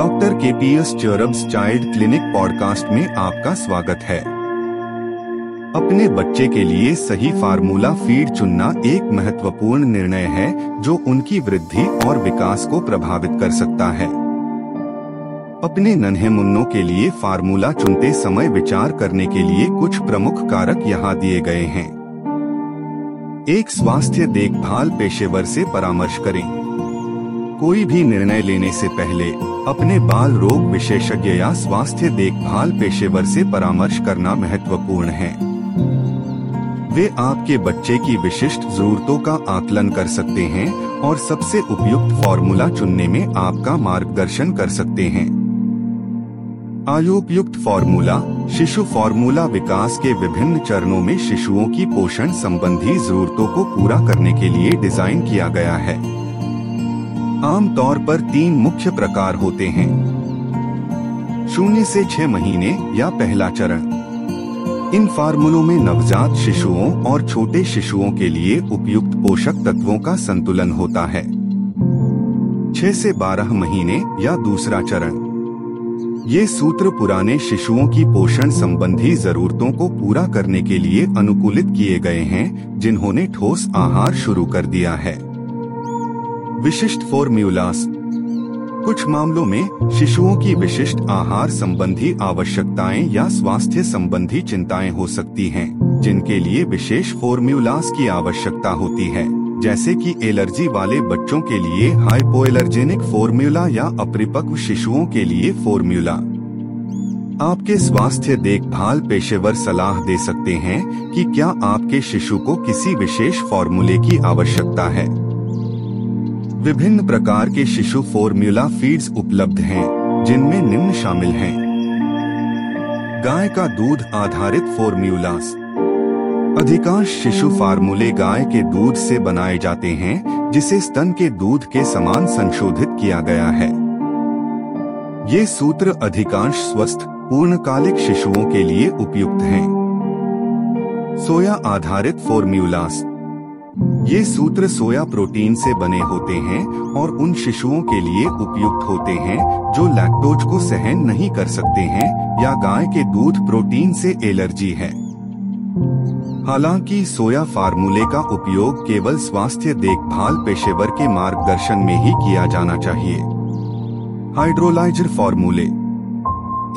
Doctor के P S चरब्स child clinic podcast में आपका स्वागत है। अपने बच्चे के लिए सही फार्मूला फ़ीड चुनना एक महत्वपूर्ण निर्णय है, जो उनकी वृद्धि और विकास को प्रभावित कर सकता है। अपने नन्हे मुन्नों के लिए फार्मूला चुनते समय विचार करने के लिए कुछ प्रमुख कारक यहाँ दिए गए हैं। एक स्वास्थ्य देखभाल पेशेवर से परामर्श करें। कोई भी निर्णय लेने से पहले अपने बाल रोग विशेषज्ञ या स्वास्थ्य देखभाल पेशेवर से परामर्श करना महत्वपूर्ण है। वे आपके बच्चे की विशिष्ट जरूरतों का आकलन कर सकते हैं और सबसे उपयुक्त फॉर्मूला चुनने में आपका मार्गदर्शन कर सकते हैं। आयोपयुक्त फॉर्मूला, शिशु फॉर्मूला विकास के विभिन्न चरणों में शिशुओं की पोषण संबंधी जरूरतों को पूरा करने के लिए डिज़ाइन किया गया है। आमतौर पर तीन मुख्य प्रकार होते हैं। शून्य से छह महीने या पहला चरण। इन फार्मूलों में नवजात शिशुओं और छोटे शिशुओं के लिए उपयुक्त पोषक तत्वों का संतुलन होता है। छह से बारह महीने या दूसरा चरण। ये सूत्र पुराने शिशुओं की पोषण संबंधी जरूरतों को पूरा करने के लिए अनुकूलित किए गए हैं, जिन्होंने ठोस आहार शुरू कर दिया है। विशिष्ट फॉर्म्यूलास कुछ मामलों में शिशुओं की विशिष्ट आहार संबंधी आवश्यकताएँ या स्वास्थ्य संबंधी चिंताएँ हो सकती हैं, जिनके लिए विशेष फॉर्म्यूलास की आवश्यकता होती है जैसे कि एलर्जी वाले बच्चों के लिए हाइपोएलर्जेनिक फॉर्मूला या अपरिपक्व शिशुओं के लिए फॉर्म्यूला आपके स्वास्थ्य देखभाल पेशेवर सलाह दे सकते हैं कि क्या आपके शिशु को किसी विशेष फॉर्मूले की आवश्यकता है। विभिन्न प्रकार के शिशु फॉर्मूला फीड्स उपलब्ध हैं, जिनमें निम्न शामिल हैं। गाय का दूध आधारित फॉर्म्यूलास अधिकांश शिशु फार्मूले गाय के दूध से बनाए जाते हैं जिसे स्तन के दूध के समान संशोधित किया गया है। ये सूत्र अधिकांश स्वस्थ पूर्णकालिक शिशुओं के लिए उपयुक्त हैं। सोया आधारित फॉर्म्यूलास ये सूत्र सोया प्रोटीन से बने होते हैं और उन शिशुओं के लिए उपयुक्त होते हैं, जो लैक्टोज को सहन नहीं कर सकते हैं या गाय के दूध प्रोटीन से एलर्जी है। हालाँकि सोया फार्मूले का उपयोग केवल स्वास्थ्य देखभाल पेशेवर के मार्गदर्शन में ही किया जाना चाहिए। हाइड्रोलाइजर फार्मूले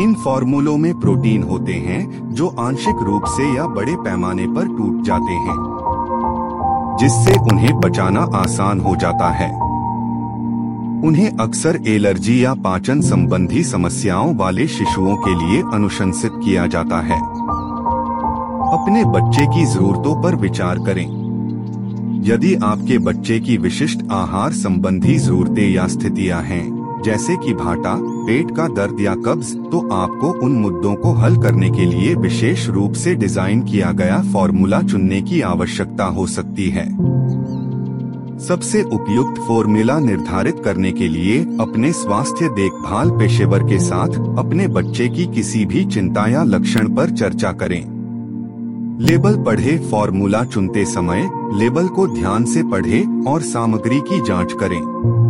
इन फार्मूलों में प्रोटीन होते हैं, जो आंशिक रूप से या बड़े पैमाने पर टूट जाते हैं। जिससे उन्हें बचाना आसान हो जाता है। उन्हें अक्सर एलर्जी या पाचन संबंधी समस्याओं वाले शिशुओं के लिए अनुशंसित किया जाता है। अपने बच्चे की जरूरतों पर विचार करें। यदि आपके बच्चे की विशिष्ट आहार संबंधी जरूरतें या स्थितियाँ हैं जैसे कि भाटा, पेट का दर्द या कब्ज तो आपको उन मुद्दों को हल करने के लिए विशेष रूप से डिज़ाइन किया गया फॉर्मूला चुनने की आवश्यकता हो सकती है। सबसे उपयुक्त फॉर्मूला निर्धारित करने के लिए अपने स्वास्थ्य देखभाल पेशेवर के साथ अपने बच्चे की किसी भी चिंता या लक्षण पर चर्चा करें। लेबल पढ़े फॉर्मूला चुनते समय, लेबल को ध्यान से पढ़े और सामग्री की जाँच करें।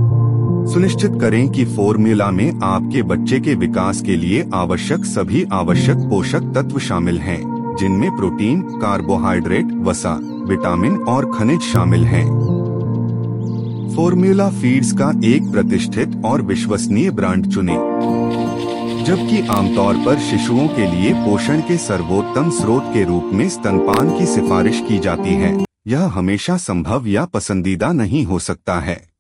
सुनिश्चित करें कि फॉर्मूला में आपके बच्चे के विकास के लिए आवश्यक सभी आवश्यक पोषक तत्व शामिल हैं, जिनमें प्रोटीन कार्बोहाइड्रेट वसा विटामिन और खनिज शामिल हैं। फॉर्मूला फीड्स का एक प्रतिष्ठित और विश्वसनीय ब्रांड चुनें। जबकि आमतौर पर शिशुओं के लिए पोषण के सर्वोत्तम स्रोत के रूप में स्तनपान की सिफारिश की जाती है यह हमेशा संभव या पसंदीदा नहीं हो सकता है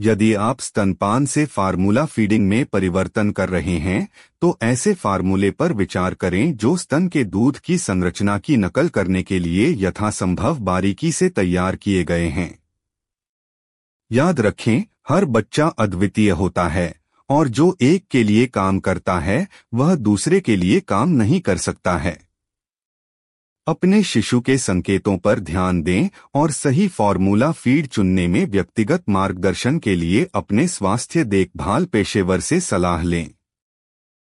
यदि आप स्तनपान से फार्मूला फीडिंग में परिवर्तन कर रहे हैं तो ऐसे फार्मूले पर विचार करें जो स्तन के दूध की संरचना की नकल करने के लिए यथासंभव बारीकी से तैयार किए गए हैं। याद रखें, हर बच्चा अद्वितीय होता है, और जो एक के लिए काम करता है, वह दूसरे के लिए काम नहीं कर सकता है। अपने शिशु के संकेतों पर ध्यान दें और सही फॉर्मूला फ़ीड चुनने में व्यक्तिगत मार्गदर्शन के लिए अपने स्वास्थ्य देखभाल पेशेवर से सलाह लें।